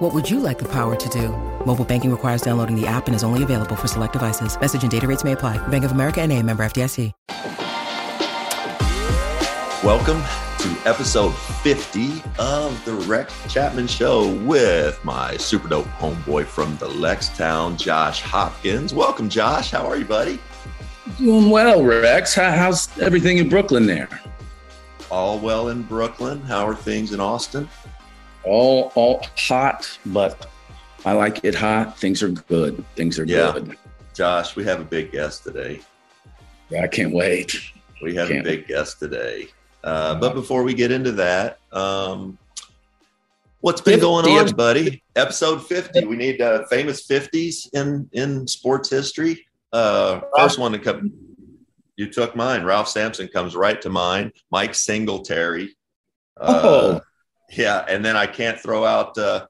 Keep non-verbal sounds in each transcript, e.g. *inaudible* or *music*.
What would you like the power to do? Mobile banking requires downloading the app and is only available for select devices. Message and data rates may apply. Bank of America and a member FDIC. Welcome to episode 50 of the Rex Chapman Show with my super dope homeboy from the Lextown, Josh Hopkins. Welcome, Josh. How are you, buddy? Doing well, Rex. How's everything in Brooklyn there? All well in Brooklyn. How are things in Austin? All all hot, but I like it hot. Things are good. Things are Yeah. good. Josh, we have a big guest today. I can't wait. We have Can't a big guest today. Uh, but before we get into that, um, what's been 50, going on, buddy? Episode 50. We need uh, famous 50s in, in sports history. Uh, first one to come. You took mine. Ralph Sampson comes right to mind. Mike Singletary. Uh, Oh. Yeah. And then I can't throw out uh,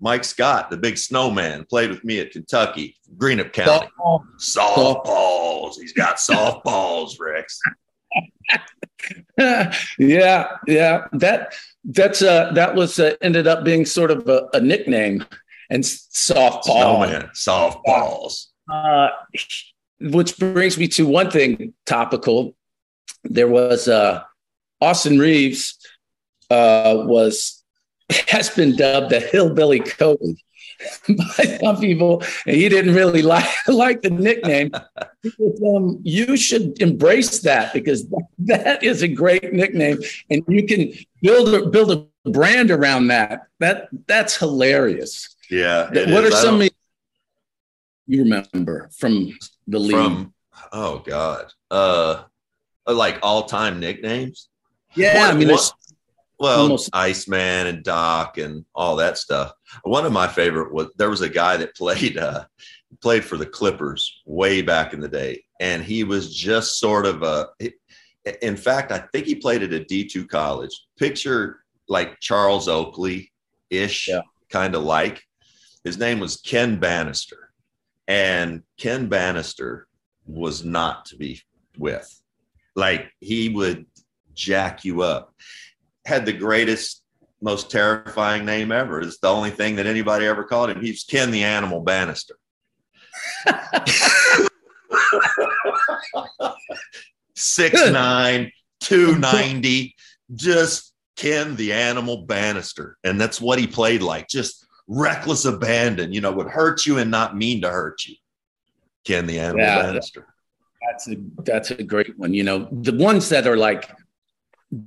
Mike Scott, the big snowman, played with me at Kentucky, Greenup County. Oh, Softballs. He's got softballs, Rex. *laughs* yeah, yeah. That that's uh that was uh, ended up being sort of a, a nickname and softball. Snowman, softballs. Uh, which brings me to one thing topical. There was uh, Austin Reaves uh, was has been dubbed the hillbilly Kobe *laughs* by some people, and he didn't really *laughs* like like the nickname. Um, you should embrace that because *laughs* that is a great nickname, and you can build a, build a brand around that. That that's hilarious. Yeah. what is. are some you remember from the league? from? Oh God. Uh, like all time nicknames. yeah, I mean, one- well, almost- Iceman and Doc and all that stuff. One of my favorite was there was a guy that played uh, played for the Clippers way back in the day, and he was just sort of a. In fact, I think he played at a D two college. Picture like Charles Oakley ish, Yeah. kind of like. His name was Ken Bannister, and Ken Bannister was not to be with. Like he would jack you up. Had the greatest, most terrifying name ever. It's the only thing that anybody ever called him. He's Ken the Animal Bannister. Six nine, two ninety, just Ken the Animal Bannister. And that's what he played like. Just reckless abandon, you know, would hurt you and not mean to hurt you. Ken the Animal Yeah. Bannister. that's a that's a great one. You know, the ones that are like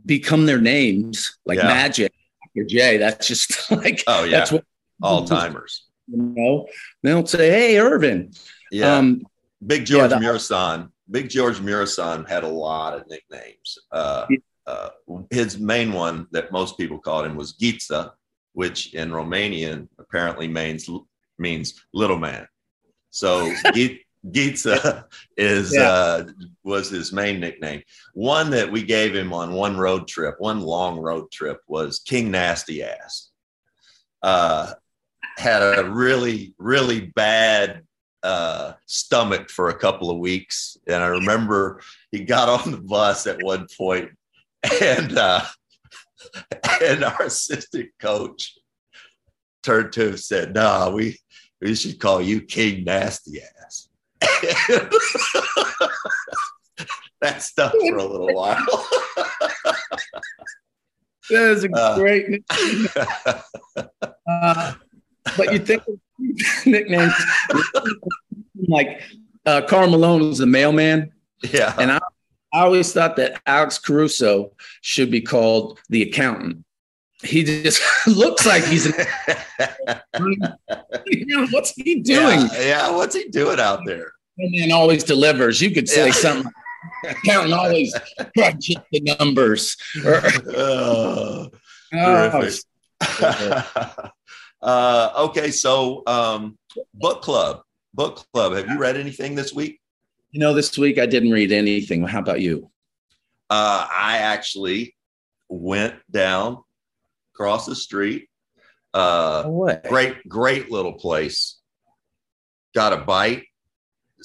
become their names, like Yeah. Magic or Jay. That's just *laughs* like Oh, yeah. that's what All timers. you know. They don't say, "Hey, Irvin." Yeah. Um, Big George the- Muresan. Big George Muresan had a lot of nicknames. Uh, uh, his main one that most people called him was Gitsa, which in Romanian apparently means means little man. So *laughs* Gitsa *laughs* is Yeah. uh, was his main nickname. One that we gave him on one road trip, one long road trip, was King Nasty Ass. Uh, had a really really bad uh, stomach for a couple of weeks. And I remember he got on the bus at one point and uh, *laughs* and our assistant coach turned to him and said, nah, we, we should call you King Nasty Ass. *laughs* that stuck for a little while. *laughs* that is a Uh, great nickname. *laughs* Uh, but you think of nicknames like uh, Karl Malone was the mailman, yeah. and I, I always thought that Alex Caruso should be called the accountant. He just looks like he's an. What's he doing? Yeah, yeah, what's he doing out there? Man always delivers. You could say Yeah. something. Accountant always crunches the numbers. Oh, Oh, *laughs* uh, okay, so um, book club. Book club. Have you read anything this week? You know, this week I didn't read anything. How about you? Uh, I actually went down across the street. Uh, What? great, great little place. Got a bite,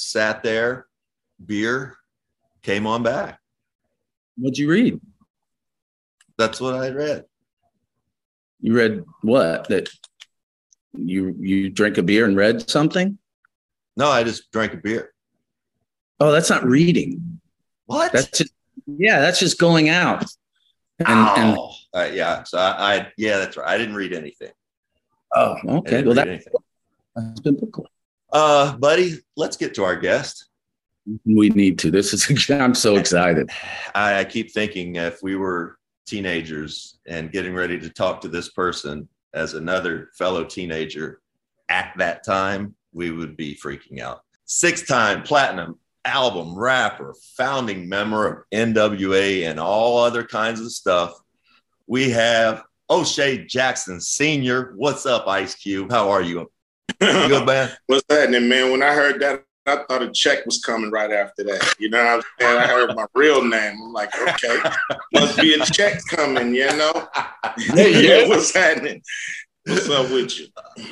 sat there, beer, came on back. What'd you read? That's what I read. You read what? That you you drank a beer and read something? No, I just drank a beer. Oh, that's not reading. What? That's just yeah, that's just going out. And, and oh, Uh, yeah. So I, I, yeah, that's right. I didn't read anything. oh, okay. Well, that, anything. that's been book. Uh, buddy, let's get to our guest. We need to. This is. *laughs* I'm so excited. I, I keep thinking if we were teenagers and getting ready to talk to this person as another fellow teenager at that time, we would be freaking out. Six time platinum album rapper, founding member of NWA and all other kinds of stuff. We have O'Shea Jackson Sr. What's up, Ice Cube? How are you? Good, man. *laughs* What's happening, man? When I heard that, I thought a check was coming right after that. You know what I'm saying? I heard my real name. I'm like, okay, must be a check coming, you know? *laughs* yeah, *laughs* what's happening? What's up with you?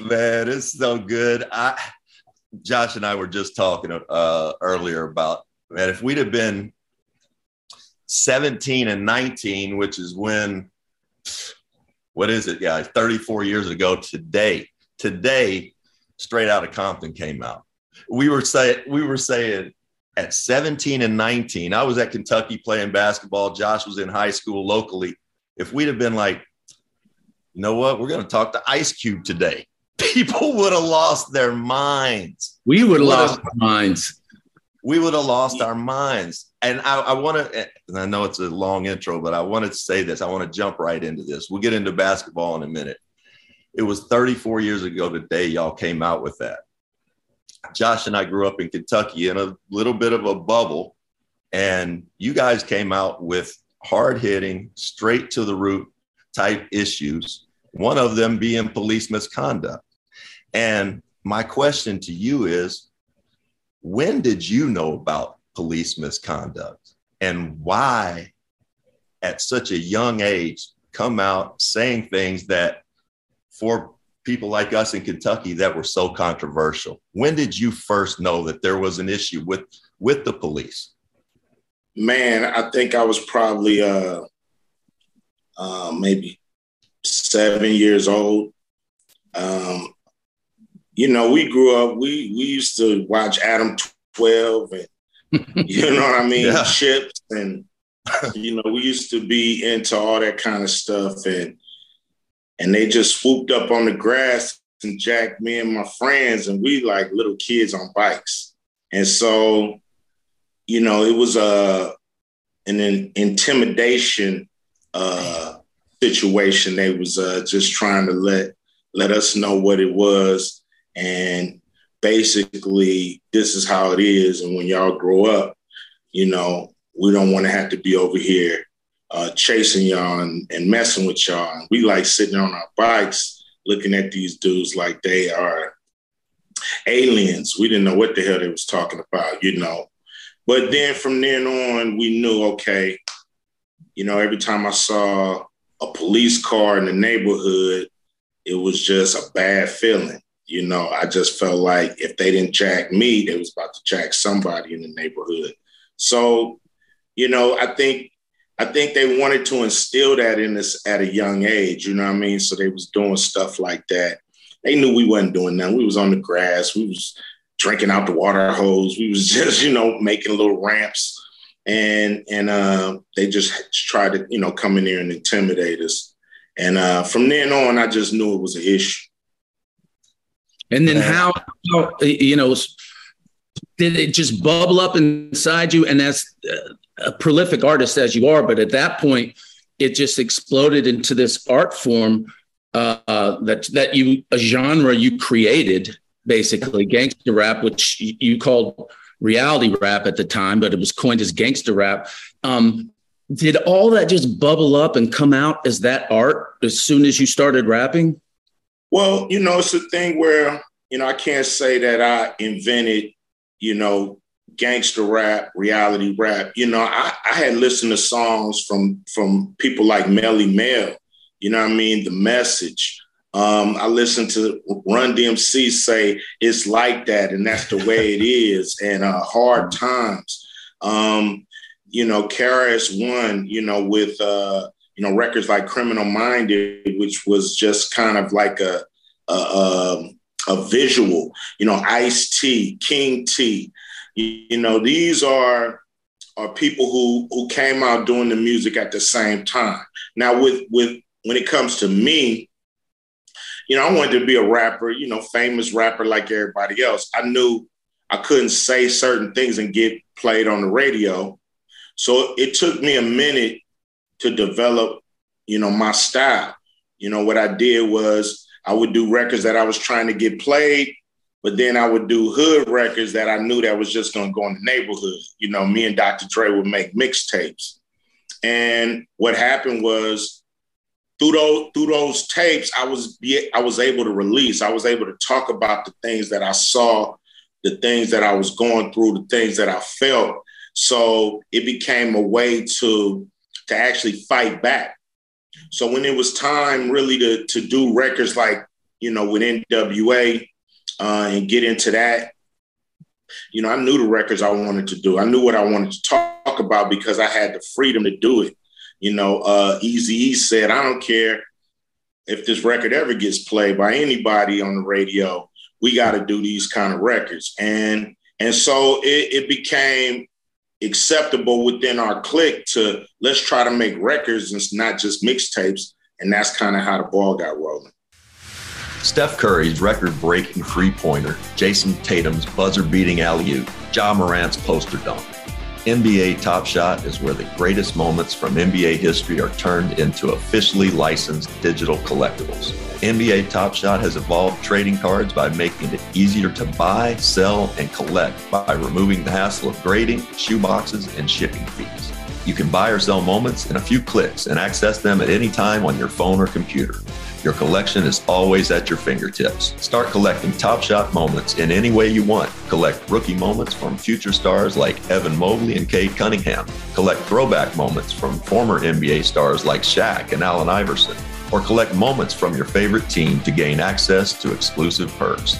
Man, it's so good. I Josh and I were just talking uh, earlier about man, if we'd have been 17 and 19, which is when what is it? Yeah, 34 years ago today. Today, straight out of Compton came out. We were saying we were saying at 17 and 19, I was at Kentucky playing basketball. Josh was in high school locally. If we'd have been like, you know what, we're going to talk to Ice Cube today *laughs* people would have lost their minds. We would have lost our minds. We would have lost our minds. And I, I want to, and I know it's a long intro, but I wanted to say this. I want to jump right into this. We'll get into basketball in a minute. It was 34 years ago today, y'all came out with that. Josh and I grew up in Kentucky in a little bit of a bubble. And you guys came out with hard hitting, straight to the root type issues, one of them being police misconduct. And my question to you is when did you know about police misconduct and why, at such a young age, come out saying things that for people like us in Kentucky that were so controversial? When did you first know that there was an issue with with the police? Man, I think I was probably uh, uh, maybe seven years old. Um, you know, we grew up. We we used to watch Adam Twelve, and *laughs* you know what I mean, Yeah. chips, and you know, we used to be into all that kind of stuff, and and they just swooped up on the grass and jacked me and my friends, and we like little kids on bikes, and so, you know, it was a an in- intimidation uh, situation. They was uh, just trying to let let us know what it was, and basically, this is how it is. And when y'all grow up, you know, we don't want to have to be over here uh, chasing y'all and, and messing with y'all. And we like sitting on our bikes looking at these dudes like they are aliens. We didn't know what the hell they was talking about, you know. But then from then on, we knew, okay, you know, every time I saw a police car in the neighborhood, it was just a bad feeling. You know, I just felt like if they didn't jack me, they was about to jack somebody in the neighborhood. So, you know, I think I think they wanted to instill that in us at a young age. You know what I mean? So they was doing stuff like that. They knew we wasn't doing that. We was on the grass. We was drinking out the water hose. We was *laughs* just, you know, making little ramps, and and uh, they just tried to, you know, come in there and intimidate us. And uh, from then on, I just knew it was an issue. And then how, how, you know, did it just bubble up inside you? And that's uh, a prolific artist as you are, but at that point, it just exploded into this art form uh, uh, that that you a genre you created, basically gangster rap, which you, called reality rap at the time, but it was coined as gangster rap. Um, did all that just bubble up and come out as that art as soon as you started rapping? Well, you know, it's a thing where, you know, I can't say that I invented, you know, gangster rap, reality rap. You know, I, I had listened to songs from from people like Melle Mel. You know I mean? The message. Um, I listened to Run DMC say it's like that, and that's the way it is, and uh, hard times. Um, you know, KRS One, you know, with uh, you know records like Criminal Minded, which was just kind of like a a, a, a visual. You know, Ice T, King T. You, know, these are are people who who came out doing the music at the same time. Now, with with when it comes to me, you know, I wanted to be a rapper, you know, famous rapper like everybody else. I knew I couldn't say certain things and get played on the radio. So it took me a minute to develop, you know, my style. You know, what I did was I would do records that I was trying to get played, but then I would do hood records that I knew that was just going to go in the neighborhood. You know, me and Dr. Dre would make mixtapes. And what happened was through those through those tapes, I was I was able to release. I was able to talk about the things that I saw, the things that I was going through, the things that I felt. So it became a way to to actually fight back. So when it was time really to to do records like you know with NWA uh, and get into that, you know I knew the records I wanted to do. I knew what I wanted to talk about because I had the freedom to do it. You know, uh, Eazy E said, I don't care if this record ever gets played by anybody on the radio. We got to do these kind of records, and and so it, it became acceptable within our clique to let's try to make records and not just mixtapes. And that's kind of how the ball got rolling. Steph Curry's record breaking three pointer, Jayson Tatum's buzzer beating alley oop, Ja Morant's poster dunk. NBA Top Shot is where the greatest moments from NBA history are turned into officially licensed digital collectibles. NBA Top Shot has evolved trading cards by making it easier to buy, sell, and collect by removing the hassle of grading, shoe boxes, and shipping fees. You can buy or sell moments in a few clicks and access them at any time on your phone or computer. Your collection is always at your fingertips. Start collecting Top Shot moments in any way you want. Collect rookie moments from future stars like Evan Mobley and Cade Cunningham. Collect throwback moments from former NBA stars like Shaq and Allen Iverson. Or collect moments from your favorite team to gain access to exclusive perks.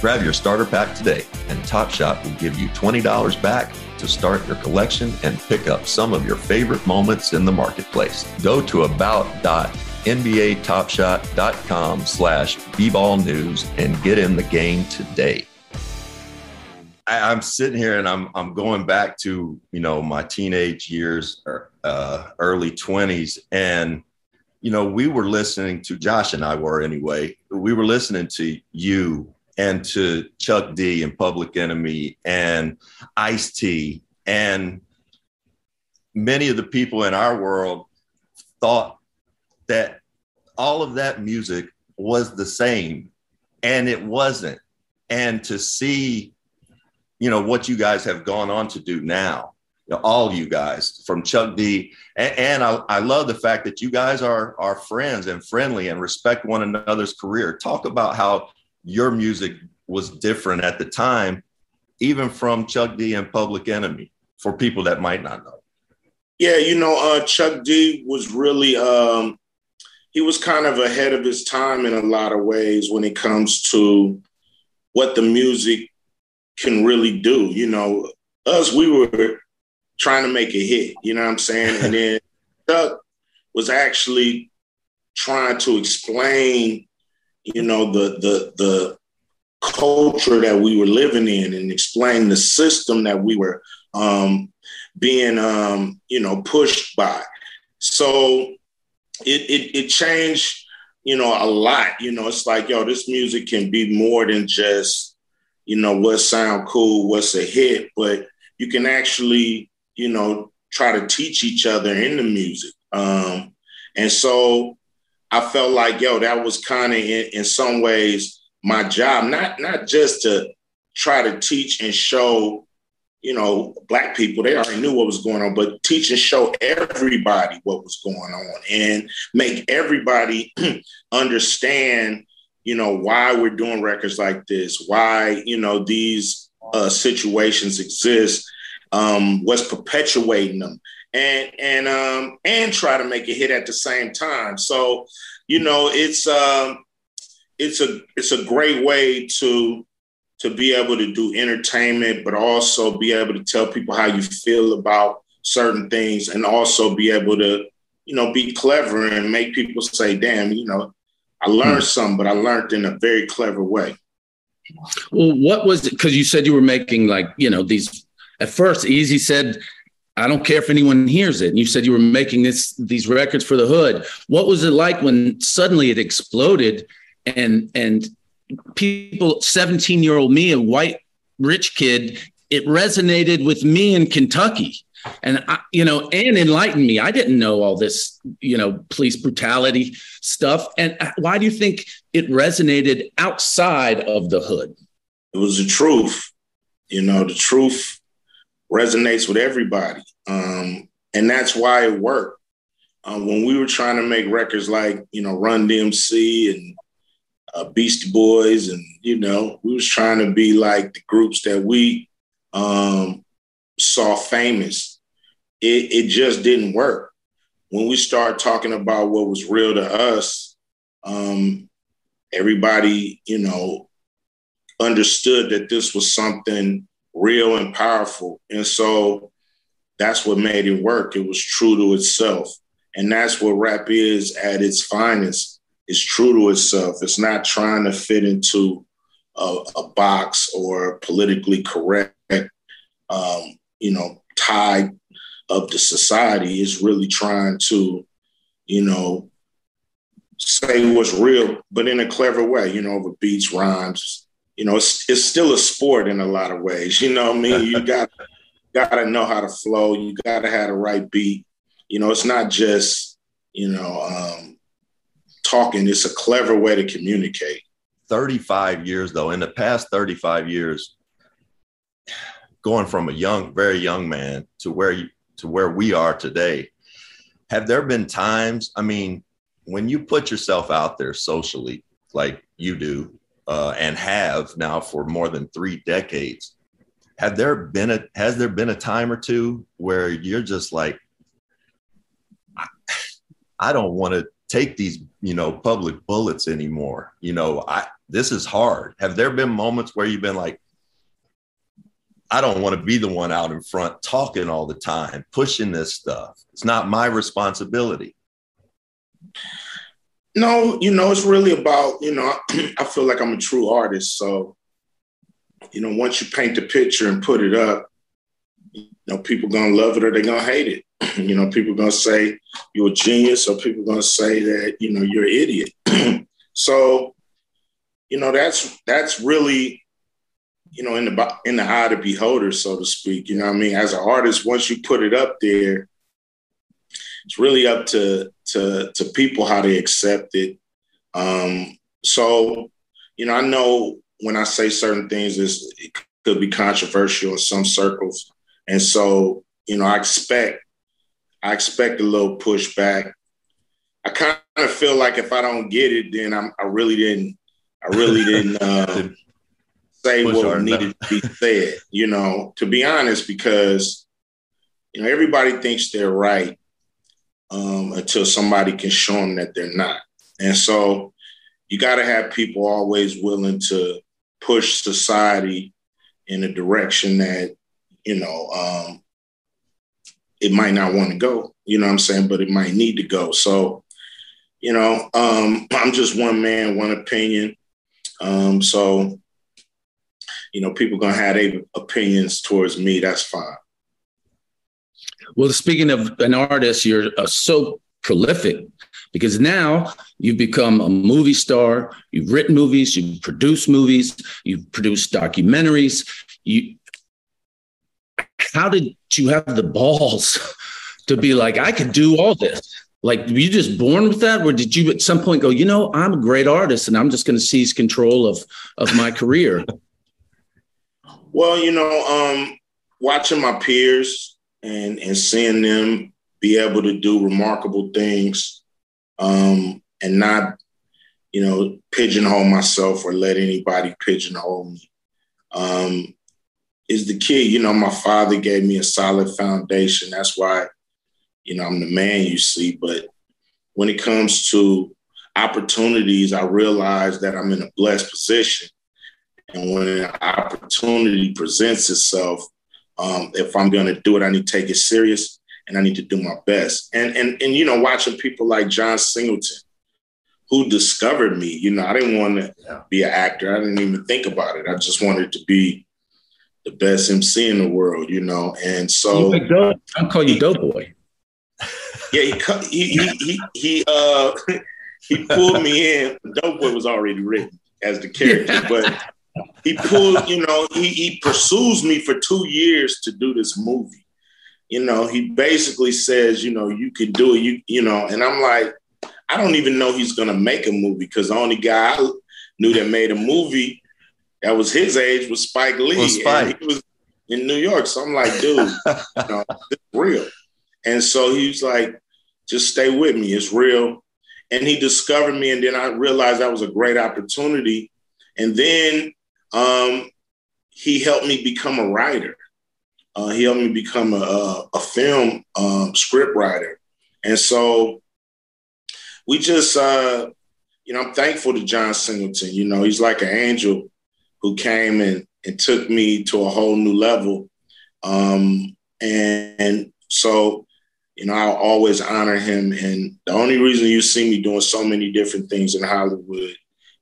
Grab your starter pack today, and Top Shot will give you $20 back to start your collection and pick up some of your favorite moments in the marketplace. Go to about.com NBATopShot.com slash News and get in the game today. I, am sitting here and I'm I'm going back to you know my teenage years or uh, early 20s and you know we were listening to Josh and I were anyway we were listening to you and to Chuck D and Public Enemy and Ice T and many of the people in our world thought that all of that music was the same and it wasn't. And to see, you know, what you guys have gone on to do now, you know, all you guys from Chuck D. And, and I, I, love the fact that you guys are, are friends and friendly and respect one another's career. Talk about how your music was different at the time, even from Chuck D and Public Enemy, for people that might not know. Yeah, you know, uh, Chuck D was really um, he was kind of ahead of his time in a lot of ways when it comes to what the music can really do. You know, us, we were trying to make a hit, you know what I'm saying? And then *laughs* Chuck was actually trying to explain, you know, the the the culture that we were living in and explain the system that we were um, being, um, you know, pushed by. So it, it, it changed, you know, a lot. You know, it's like, yo, this music can be more than just, you know, what sound cool, what's a hit, but you can actually, you know, try to teach each other in the music. Um, and so I felt like, yo, that was kind of in, in some ways my job, not not just to try to teach and show you know, black people, they already knew what was going on, but teach and show everybody what was going on and make everybody *clears throat* understand, you know, why we're doing records like this, why, you know, these uh, situations exist um, was perpetuating them and and um, and try to make a hit at the same time. So you know it's um, it's a it's a great way to to be able to do entertainment, but also be able to tell people how you feel about certain things, and also be able to you know be clever and make people say, "Damn, you know, I learned mm. something, but I learned in a very clever way." Well, what was it? Because you said you were making like you know these. At first, Eazy said, "I don't care if anyone hears it." And you said you were making this these records for the hood. What was it like when suddenly it exploded, and and people, seventeen year old me, a white rich kid, it resonated with me in Kentucky. And I, you know and enlightened me. I didn't know all this you know police brutality stuff. And uh, why do you think it resonated outside of the hood? It was the truth. You know the truth resonates with everybody. Um, and that's why it worked. Um, when we were trying to make records like you know run dmc and uh, beastie boys and you know we was trying to be like the groups that we um, saw famous it, it just didn't work. When we start talking about what was real to us, um, everybody, you know, understood that this was something real and powerful. And so that's what made it work. It was true to itself. And that's what rap is at its finest. It's true to itself. It's not trying to fit into a, a box or politically correct, um, you know, tied of the society is really trying to, you know, say what's real, but in a clever way, you know, over beats, rhymes. You know, it's, it's still a sport in a lot of ways. You know I mean? You *laughs* got gotta know how to flow, you gotta have the right beat. You know, it's not just, you know, um, talking, it's a clever way to communicate. 35 years though, in the past 35 years, going from a young, very young man to where you to where we are today have there been times i mean when you put yourself out there socially like you do uh, and have now for more than three decades have there been a has there been a time or two where you're just like i, I don't want to take these you know public bullets anymore you know i this is hard have there been moments where you've been like I don't want to be the one out in front talking all the time, pushing this stuff. It's not my responsibility. No, you know, it's really about, you know, I *clears throat* feel like I'm a true artist. So, you know, once you paint the picture and put it up, you know, people gonna love it or they're gonna hate it. *clears throat* you know, people gonna say you're a genius, or people gonna say that, you know, you're an idiot. *clears throat* so, you know, that's that's really you know, in the in the eye of the beholder, so to speak. You know I mean? As an artist, once you put it up there, it's really up to to to people how they accept it. Um, so, you know, I know when I say certain things, it could be controversial in some circles, and so you know, I expect I expect a little pushback. I kind of feel like if I don't get it, then I'm, I really didn't I really didn't *laughs* uh, say what needed to be said, you know, to be honest, because, you know, everybody thinks they're right um, until somebody can show them that they're not. And so you got to have people always willing to push society in a direction that, you know, um, it might not want to go, you know what I'm saying, but it might need to go. So, you know, um, *clears throat* I'm just one man, one opinion. Um, so you know, people gonna have their opinions towards me. That's fine. Well, speaking of an artist, you're uh, so prolific because now you've become a movie star. You've written movies, you've produced movies, you've produced documentaries. You, how did you have the balls *laughs* to be like, I could do all this? Like, were you just born with that, or did you at some point go, you know, I'm a great artist and I'm just going to seize control of of my career? *laughs* Well, you know, um, watching my peers and and seeing them be able to do remarkable things, um, and not, you know, pigeonhole myself or let anybody pigeonhole me. Um, is the key. You know, my father gave me a solid foundation. That's why, you know, I'm the man you see. But when it comes to opportunities, I realize that I'm in a blessed position. And when an opportunity presents itself, um, if I'm going to do it, I need to take it serious and I need to do my best. And and and you know, watching people like John Singleton, who discovered me. You know, I didn't want to be an actor. I didn't even think about it. I just wanted to be the best MC in the world. You know, and so I'll call you Doughboy. Yeah, he he he he, he uh *laughs* he pulled me in. Doughboy was already written as the character, but he pulled. You know, he he pursues me for two years to do this movie you know, he basically says, you know, you can do it, you, you know, and I'm like, I don't even know he's gonna make a movie because the only guy I knew that made a movie that was his age was Spike Lee. Well, Spike. he was in New York. So I'm like, dude, *laughs* you know, it's real. And so he's like, just stay with me. It's real. And he discovered me. And then I realized that was a great opportunity. And then um, he helped me become a writer. Uh, he helped me become a, a film um, script writer. And so we just, uh, you know, I'm thankful to John Singleton. You know, he's like an angel who came and, and took me to a whole new level. Um, and, and so, you know, I'll always honor him. And the only reason you see me doing so many different things in Hollywood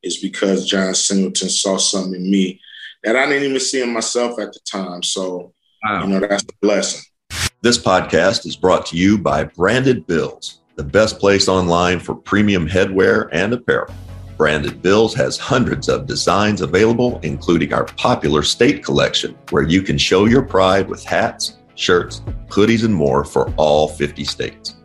is because John Singleton saw something in me that I didn't even see in myself at the time. So, wow. you know, that's a blessing. This podcast is brought to you by Branded Bills the best place online for premium headwear and apparel. Branded Bills has hundreds of designs available, including our popular state collection, where you can show your pride with hats, shirts, hoodies, and more for all 50 states.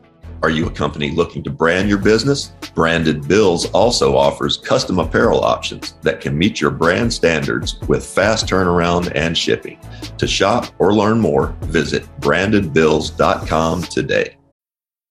Are you a company looking to brand your business? Branded Bills also offers custom apparel options that can meet your brand standards with fast turnaround and shipping. To shop or learn more, visit brandedbills.com today.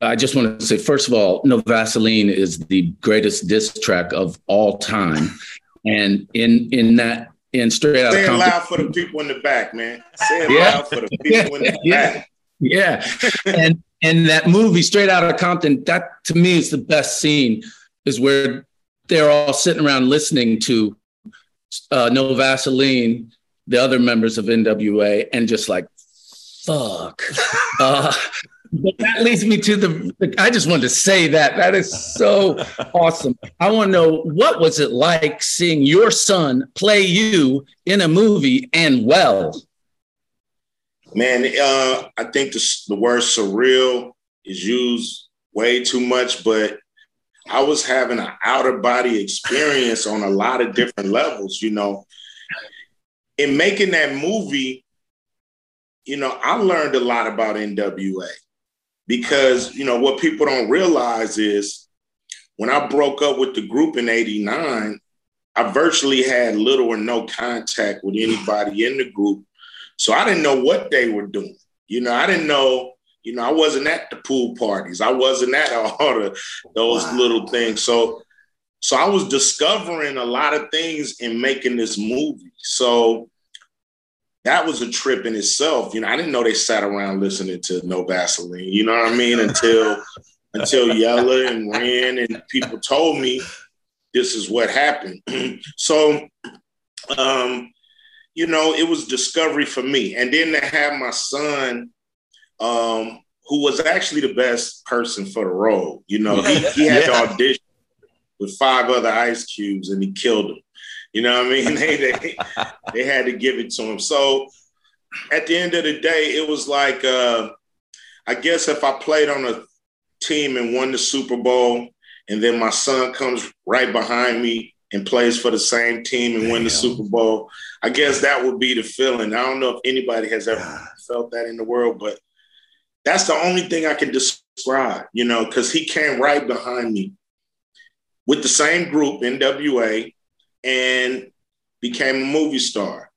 I just want to say, first of all, No Vaseline is the greatest diss track of all time. And in in that in straight out Say it loud for the people in the back, man. Say it yeah. loud for the people in the *laughs* yeah. back. Yeah. and and that movie, Straight Out of Compton, that to me is the best scene, is where they're all sitting around listening to uh, No Vaseline, the other members of NWA, and just like, fuck. *laughs* Uh, but that leads me to the i just wanted to say that. That is so *laughs* awesome. I want to know what was it like seeing your son play you in a movie and well? Man uh, i think the, the word surreal is used way too much but i was having an outer body experience on a lot of different levels you know. In making that movie you know i learned a lot about nwa because you know what people don't realize is when I broke up with the group in 89, I virtually had little or no contact with anybody in the group. So I didn't know what they were doing. You know, I didn't know, you know, I wasn't at the pool parties. I wasn't at *laughs* all the those wow. little things. So so I was discovering a lot of things in making this movie. So that was a trip in itself. You know, I didn't know they sat around listening to No Vaseline. You know what I mean? Until *laughs* until Yella and Ren and people told me this is what happened. *clears throat* so, um, you know, it was discovery for me. And then to have my son, um, who was actually the best person for the role. You know, he, he had *laughs* yeah. to audition with five other ice cubes and he killed them. You know what I mean? *laughs* They, they, they had to give it to him. So at the end of the day, it was like, uh, I guess if I played on a team and won the Super Bowl, and then my son comes right behind me and plays for the same team and Damn. win the Super Bowl. I guess that would be the feeling. I don't know if anybody has ever God. felt that in the world, but that's the only thing I can describe, you know, because he came right behind me with the same group, NWA, and became a movie star.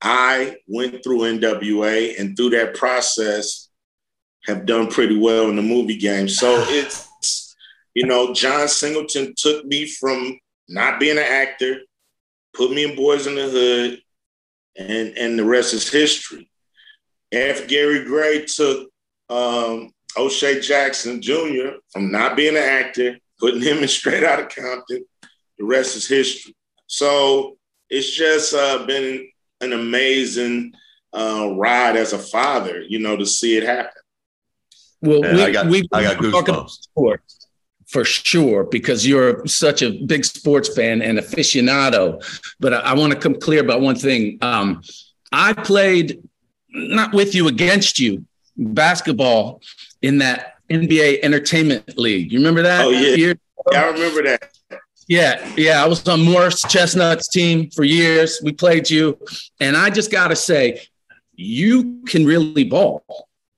I went through NWA and through that process have done pretty well in the movie game. So *laughs* it's, you know, John Singleton took me from not being an actor, put me in Boyz in the Hood, and, and the rest is history. F. Gary Gray took um, O'Shea Jackson Jr. from not being an actor, putting him in *laughs* straight out of Compton. The rest is history. So it's just uh, been an amazing uh, ride as a father, you know, to see it happen. Well, we, I got, we, I got goosebumps. Sports, for sure, because you're such a big sports fan and aficionado. But I, I want to come clear about one thing. Um, I played not with you, against you, basketball in that NBA Entertainment League. You remember that? Oh yeah, yeah I remember that. Yeah, yeah. I was on Morris Chestnut's team for years. We played you. And I just got to say, you can really ball.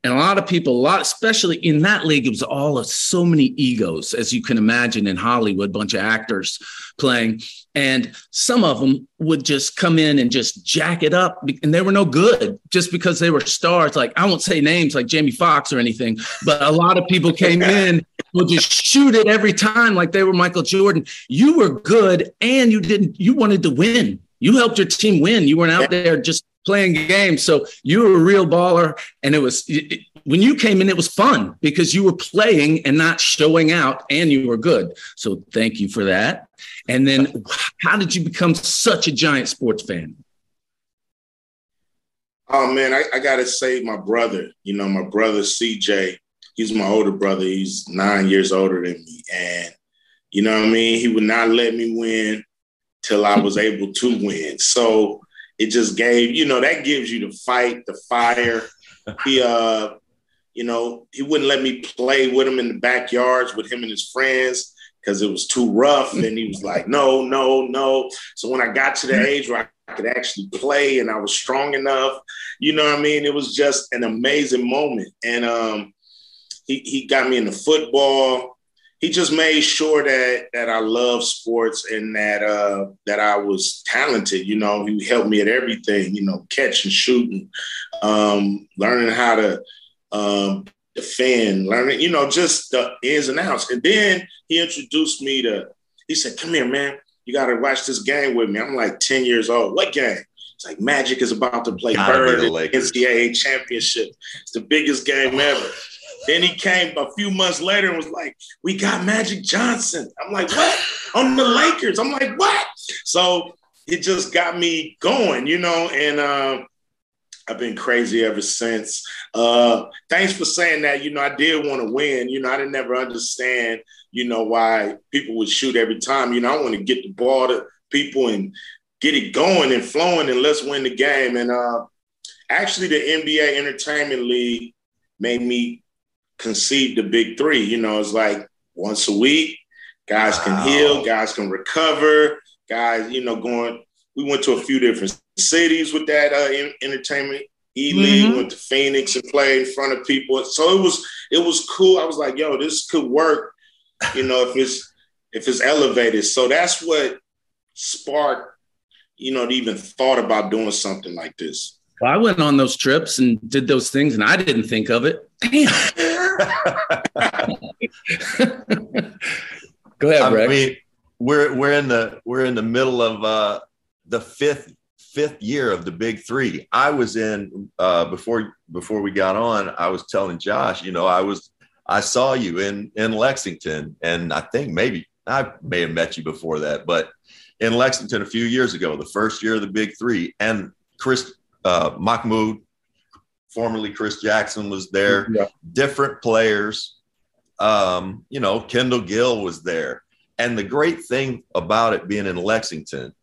And a lot of people, a lot, especially in that league, it was all of so many egos, as you can imagine in Hollywood, bunch of actors playing. And some of them would just come in and just jack it up. And they were no good just because they were stars. Like, I won't say names like Jamie Foxx or anything, but a lot of people came *laughs* in would just shoot it every time like they were Michael Jordan. You were good and you didn't, you wanted to win. You helped your team win. You weren't out there just playing games. So you were a real baller. And it was it, when you came in, it was fun because you were playing and not showing out and you were good. So thank you for that. And then how did you become such a giant sports fan? Oh man, I, I gotta say my brother, you know, my brother CJ, he's my older brother. He's nine years older than me. And you know what I mean? He would not let me win till I was able to win. So it just gave, you know, that gives you the fight, the fire. He, uh, you know, he wouldn't let me play with him in the backyards with him and his friends because it was too rough. And he was like, no, no, no. So when I got to the age where I could actually play and I was strong enough, you know what I mean? It was just an amazing moment. And um, he, he got me into football he just made sure that that I love sports and that uh, that I was talented. You know, he helped me at everything. You know, catching, shooting, um, learning how to um, defend, learning. You know, just the ins and outs. And then he introduced me to. He said, "Come here, man. You got to watch this game with me." I'm like ten years old. What game? It's like Magic is about to play Bird in the NCAA championship. It's the biggest game ever. Then he came a few months later and was like, "We got Magic Johnson." I'm like, "What?" On the Lakers. I'm like, "What?" So it just got me going, you know, and uh, I've been crazy ever since. Uh, thanks for saying that. You know, I did want to win. You know, I didn't never understand, you know, why people would shoot every time. You know, I want to get the ball to people and get it going and flowing and let's win the game. And uh, actually, the NBA Entertainment League made me conceive the big three. You know, it's like once a week, guys wow. can heal, guys can recover, guys, you know, going. We went to a few different cities with that uh, entertainment E League. Mm-hmm. Went to Phoenix and played in front of people. So it was it was cool. I was like, yo, this could work. You know, if it's if it's elevated. So that's what sparked, you know, even thought about doing something like this. Well, I went on those trips and did those things, and I didn't think of it. Damn. *laughs* Go ahead, Brett. I mean, we're we're in the we're in the middle of uh, the fifth fifth year of the big three. I was in uh, before before we got on. I was telling Josh, you know, I was I saw you in in Lexington, and I think maybe I may have met you before that, but in Lexington a few years ago, the first year of the big three, and Chris uh, Mahmoud, formerly Chris Jackson, was there. Yeah. Different players. Um, you know, Kendall Gill was there. And the great thing about it being in Lexington,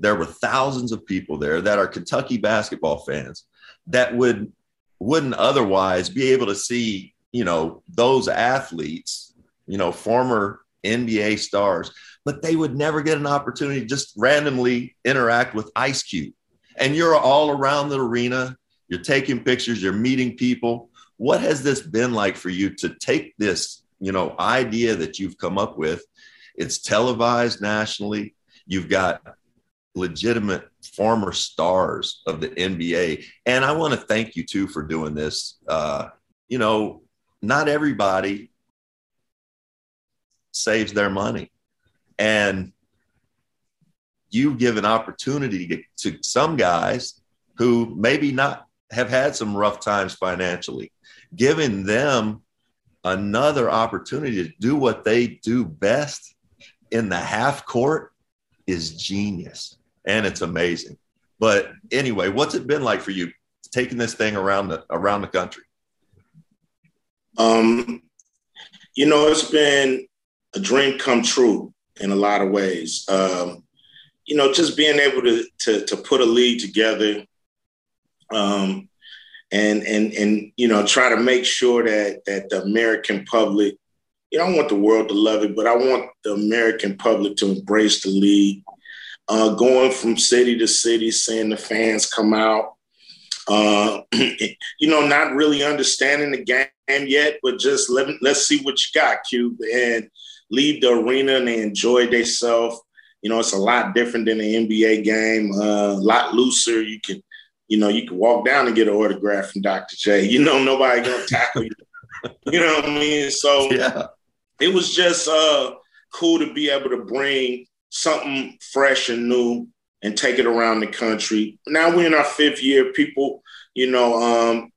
there were thousands of people there that are Kentucky basketball fans that would wouldn't otherwise be able to see, you know, those athletes, you know, former NBA stars but they would never get an opportunity to just randomly interact with Ice Cube. And you're all around the arena, you're taking pictures, you're meeting people. What has this been like for you to take this, you know, idea that you've come up with? It's televised nationally. You've got legitimate former stars of the NBA. And I want to thank you too for doing this. Uh, you know, not everybody saves their money. And you give an opportunity to, to some guys who maybe not have had some rough times financially, giving them another opportunity to do what they do best in the half court is genius and it's amazing. But anyway, what's it been like for you taking this thing around the around the country? Um, you know, it's been a dream come true in a lot of ways. Um, you know, just being able to to, to put a league together, um, and and and you know, try to make sure that that the American public, you know, I want the world to love it, but I want the American public to embrace the league. Uh, going from city to city, seeing the fans come out, uh, *clears throat* you know, not really understanding the game yet, but just let let's see what you got, Cube, and leave the arena and they enjoy themselves. You know, it's a lot different than the NBA game, uh, a lot looser. You can, you know, you can walk down and get an autograph from Dr. J. *laughs* You know, nobody gonna tackle you. You know what I mean? So yeah. it was just uh, cool to be able to bring something fresh and new and take it around the country. Now we're in our fifth year. People, you know, um,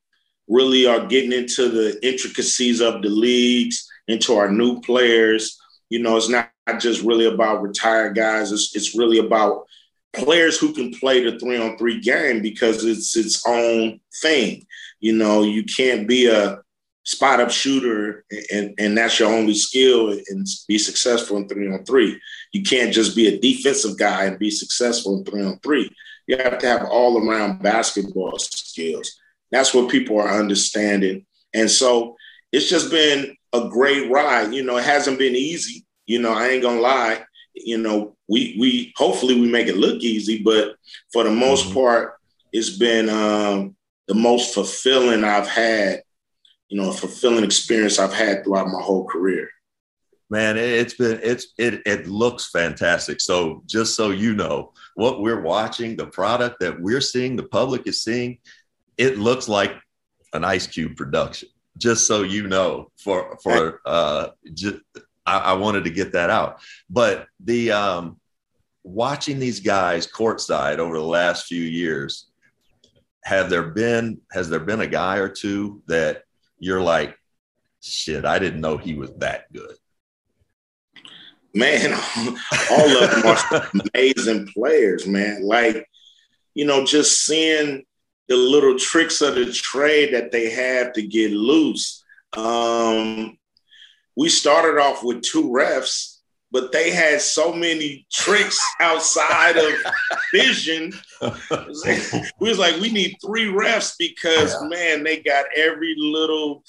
really are getting into the intricacies of the leagues, into our new players. You know, it's not just really about retired guys. It's, it's really about players who can play the three on three game because it's its own thing. You know, you can't be a spot up shooter and, and that's your only skill and be successful in three on three. You can't just be a defensive guy and be successful in three on three. You have to have all around basketball skills. That's what people are understanding. And so it's just been a great ride. You know, it hasn't been easy. You know, I ain't gonna lie. You know, we we hopefully we make it look easy, but for the most mm-hmm. part, it's been um, the most fulfilling I've had. You know, a fulfilling experience I've had throughout my whole career. Man, it's been it's it it looks fantastic. So just so you know, what we're watching, the product that we're seeing, the public is seeing, it looks like an Ice Cube production. Just so you know, for for uh, just, I, I wanted to get that out. But the um, watching these guys courtside over the last few years, have there been has there been a guy or two that you're like, shit, I didn't know he was that good. Man, *laughs* all of them are amazing players, man. Like, you know, just seeing the little tricks of the trade that they have to get loose. Um, we started off with two refs, but they had so many tricks outside of vision. we was like, we need three refs because yeah. man, they got every little,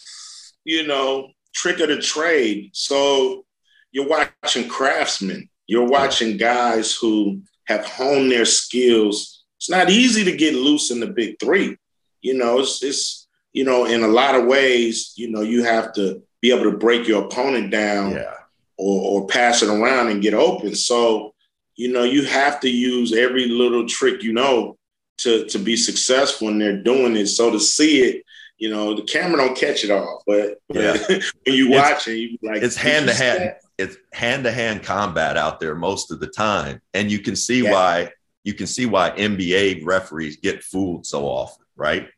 you know, trick of the trade. So you're watching craftsmen. You're watching guys who have honed their skills it's not easy to get loose in the big three. You know, it's, it's you know, in a lot of ways, you know, you have to be able to break your opponent down yeah. Or, or pass it around and get open. So, you know, you have to use every little trick you know to to be successful when they're doing it. So to see it, you know, the camera don't catch it all, but, *laughs* yeah. when you watch it, you like it's hand to hand. It's hand to hand combat out there most of the time, and you can see yeah. why you can see why NBA referees get fooled so often, right?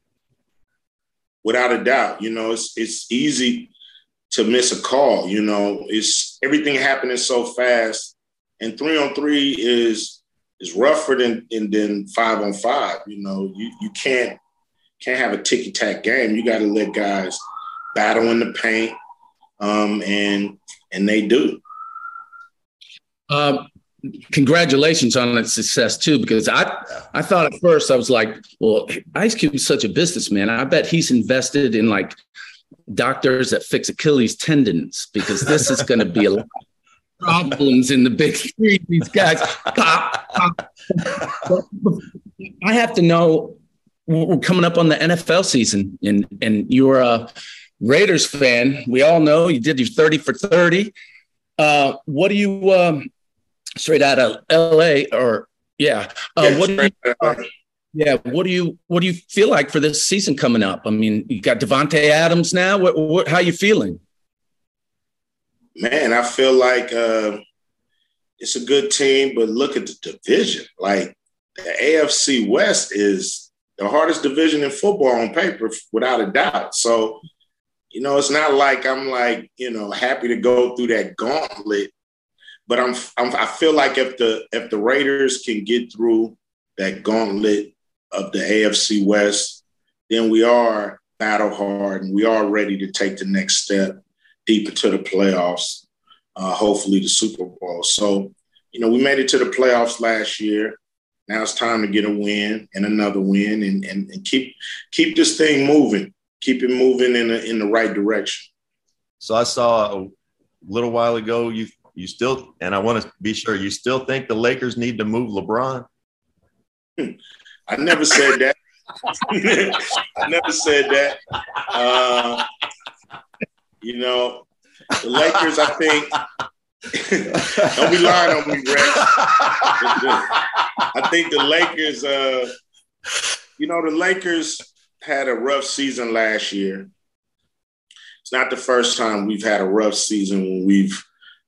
Without a doubt, you know, it's it's easy to miss a call. You know, it's everything happening so fast, and three on three is is rougher than than five on five. You know, you you can't can't have a ticky tack game. You got to let guys battle in the paint, um, and and they do. Um, congratulations on that success too, because I I thought at first I was like, well, Ice Cube is such a businessman. I bet he's invested in like doctors that fix Achilles tendons because this is going to be a lot. Of problems in the big three. These guys pop, pop. I have to know. We're coming up on the NFL season, and and you're a Raiders fan. We all know you did your thirty for thirty. Uh, what do you um, Straight Outta L.A. or yeah? Uh, what do you? Yeah, what do you what do you feel like for this season coming up? I mean, you got Davante Adams now. What, what how you feeling? Man, I feel like uh, it's a good team, but look at the division. Like the AFC West is the hardest division in football on paper, without a doubt. So, you know, it's not like I'm like you know happy to go through that gauntlet, but I'm, I'm I feel like if the if the Raiders can get through that gauntlet of the AFC West, then we are battle hard and we are ready to take the next step deep into the playoffs, uh, hopefully the Super Bowl. So, you know, we made it to the playoffs last year. Now it's time to get a win and another win and, and, and keep keep this thing moving, keep it moving in the, in the right direction. So I saw a little while ago you you still and I want to be sure you still think the Lakers need to move LeBron. I never said that. I never said that. Uh, you know, the Lakers, I think, *laughs* don't be lying on me, Rex. I think the Lakers, uh, you know, the Lakers had a rough season last year. It's not the first time we've had a rough season when we've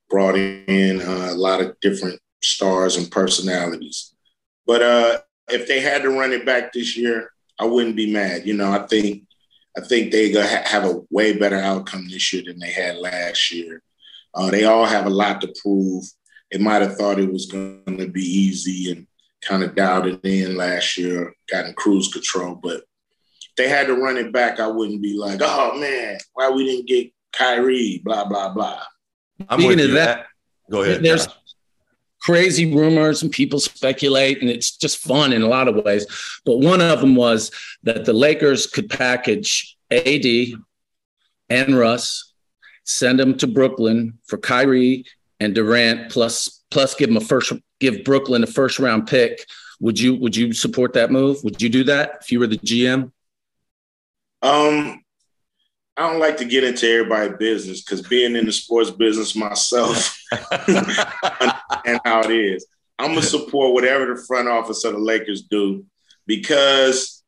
brought in uh, a lot of different stars and personalities. But uh, if they had to run it back this year, I wouldn't be mad. You know, I think I think they gonna ha- have a way better outcome this year than they had last year. Uh, they all have a lot to prove. They might have thought it was going to be easy and kind of doubted in last year, got in cruise control. But if they had to run it back, I wouldn't be like, oh man, why we didn't get Kyrie, blah, blah, blah. I'm Speaking of that, go ahead. There's Josh crazy rumors and people speculate, and it's just fun in a lot of ways. But one of them was that the Lakers could package AD and Russ, send them to Brooklyn for Kyrie and Durant, plus plus give them a first give Brooklyn a first round pick. Would you would you support that move? Would you do that if you were the GM? Um, I don't like to get into everybody's business because being in the sports business myself *laughs* and how it is. I'm gonna support whatever the front office of the Lakers do because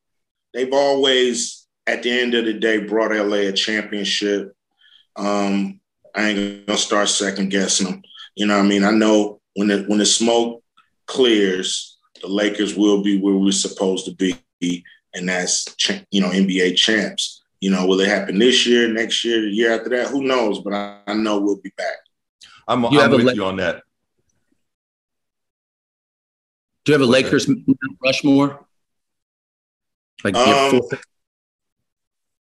they've always, at the end of the day, brought LA a championship. Um, I ain't gonna start second guessing them. You know what I mean? I know when the when the smoke clears, the Lakers will be where we're supposed to be, and that's you know NBA champs. You know, will it happen this year, next year, the year after that? Who knows? But I, I know we'll be back. I'm, you I'm with Le- you on that. Do you have a What's Lakers? Rushmore? Like, um,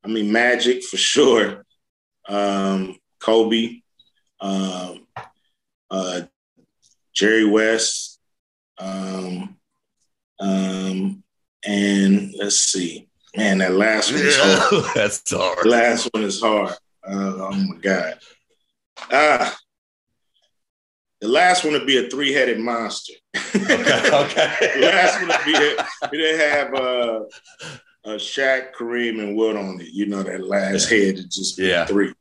I mean, Magic for sure. Um, Kobe, um, uh, Jerry West, um, um, and let's see. Man, that last one is hard. *laughs* That's hard. The last one is hard. Uh, oh my God. Ah, the last one would be a three-headed monster. Okay. *laughs* okay. last one would be a, they have uh, a Shaq, Kareem, and Wood on it. You know that last yeah. head is just yeah. three.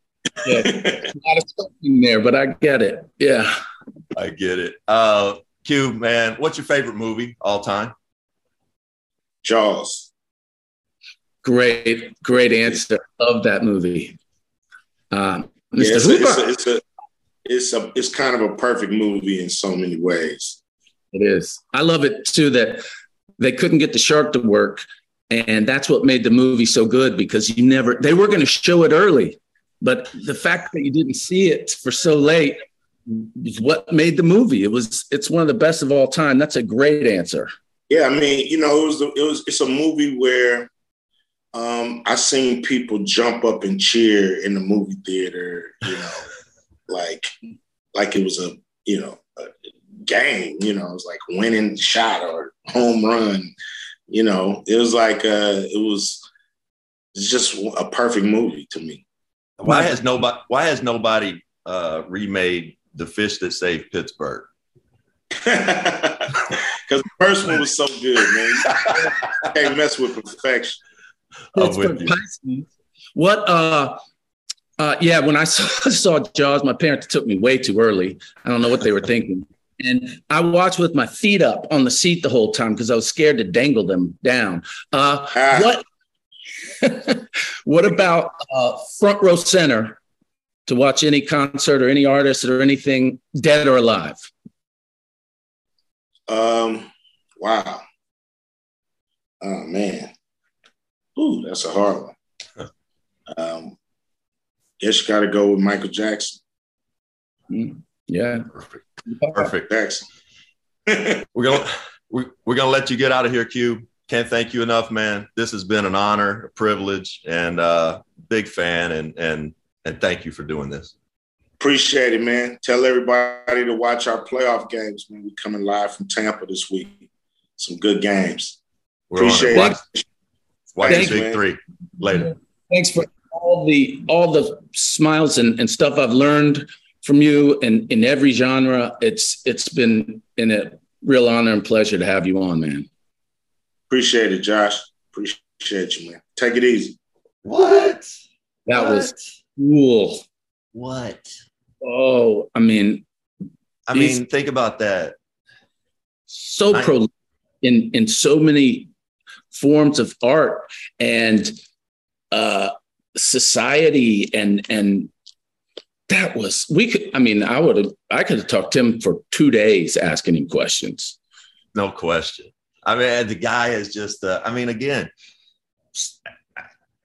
yeah, *laughs* a lot of stuff in there, but I get it. Yeah, I get it. Uh, Q, man, what's your favorite movie all time? Jaws. Great, great answer. Love that movie. Um, Mr. Yeah, it's, Hooper. A, it's, a, it's a it's kind of a perfect movie in so many ways. It is. I love it too that they couldn't get the shark to work, and that's what made the movie so good because you never they were going to show it early, but the fact that you didn't see it for so late is what made the movie. It was it's one of the best of all time. That's a great answer. Yeah, I mean, you know, it was it was it's a movie where um, I seen people jump up and cheer in the movie theater, you know, *laughs* like like it was a you know a game, you know, it was like winning shot or home run, you know, it was like uh, it was it's just a perfect movie to me. Why has nobody Why has nobody uh, remade the fish that saved Pittsburgh. *laughs* Because the first one was so good, man. can't mess with perfection. I'm with you. What uh uh yeah, when I saw, *laughs* saw Jaws, my parents took me way too early. I don't know what they were thinking. And I watched with my feet up on the seat the whole time because I was scared to dangle them down. Uh ah. what *laughs* what about uh front row center to watch any concert or any artist or anything dead or alive? Um, wow. Oh man. Ooh, that's a hard one. um, guess you got to go with Michael Jackson. Mm, yeah, perfect, perfect. Jackson. *laughs* we're gonna we're, we're gonna let you get out of here, Q. Can't thank you enough, man. This has been an honor, a privilege, and uh, big fan, and and and thank you for doing this. Appreciate it, man. Tell everybody to watch our playoff games, man. We're coming live from Tampa this week. Some good games. We're Appreciate it. It. Watch Thanks, Big man. Three later. Thanks for all the all the smiles and, and stuff I've learned from you and in every genre. It's it's been in a real honor and pleasure to have you on, man. Appreciate it, Josh. Appreciate you, man. Take it easy. What? That what? was cool. What? Oh, I mean, I mean, think about that. So I, pro in in so many forms of art and uh, society and and that was we could i mean i would have i could have talked to him for two days asking him questions. No question. I mean the guy is just uh, i mean again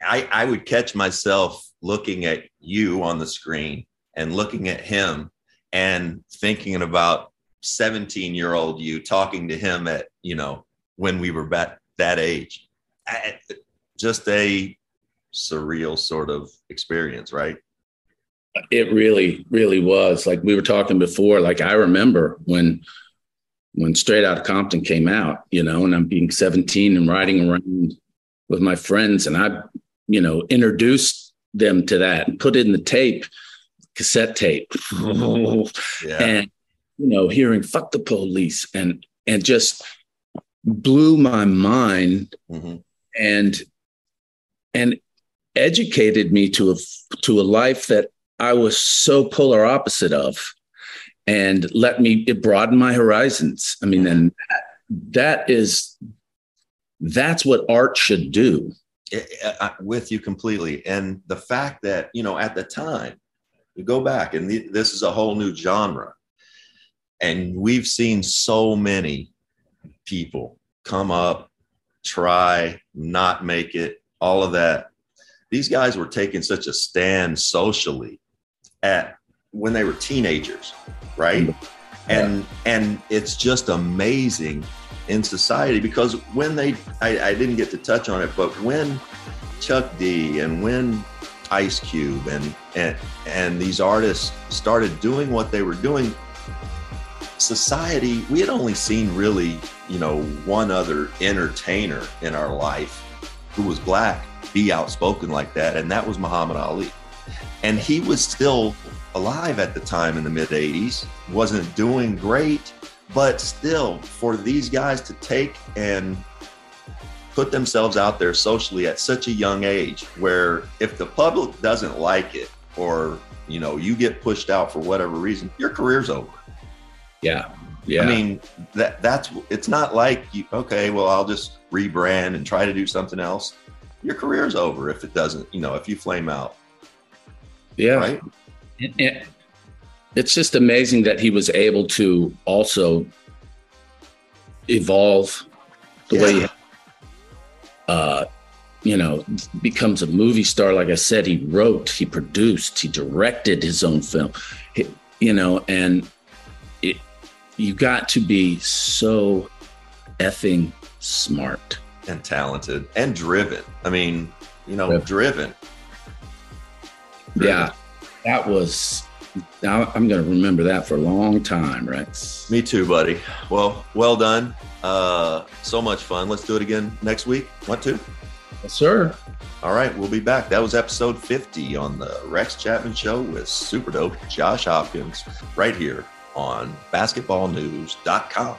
i i would catch myself looking at you on the screen and looking at him and thinking about 17 year old you talking to him at you know when we were at that age. I, just a surreal sort of experience right? It really really was. Like we were talking before like i remember when when Straight Outta Compton came out you know and i'm being 17 and riding around with my friends and i you know introduced them to that and put it in the tape cassette tape. *laughs* Yeah. and you know hearing fuck the police and and just blew my mind mm-hmm. and and educated me to a to a life that I was so polar opposite of and let me it broadened my horizons. I mean, and that, that is that's what art should do. with you completely. And the fact that, you know, at the time, you go back and this is a whole new genre. And we've seen so many people come up, try, not make it, all of that. These guys were taking such a stand socially at when they were teenagers, right? Yeah. And and it's just amazing in society because when they I, I didn't get to touch on it, but when Chuck D and when Ice Cube and and and these artists started doing what they were doing, society we had only seen really you know one other entertainer in our life who was black be outspoken like that, and that was Muhammad Ali. And he was still alive at the time in the mid 80s, wasn't doing great, but still, for these guys to take and put themselves out there socially at such a young age, where if the public doesn't like it or you know you get pushed out for whatever reason, your career's over. Yeah. Yeah. I mean, that that's it's not like you okay, well, I'll just rebrand and try to do something else. Your career's over if it doesn't, you know, if you flame out. Yeah. Right. It, it, it's just amazing that he was able to also evolve the yeah. way he, uh, you know, becomes a movie star. Like I said, he wrote, he produced, he directed his own film, he, you know, and you got to be so effing smart and talented and driven. I mean, you know, driven. driven. Yeah, that was. I'm going to remember that for a long time, Rex. Me too, buddy. Well, well done. Uh, so much fun. Let's do it again next week. Want to? Yes, sir. All right, we'll be back. That was episode 50 on the Rex Chapman Show with Super Dope Josh Hopkins right here on basketballnews.com.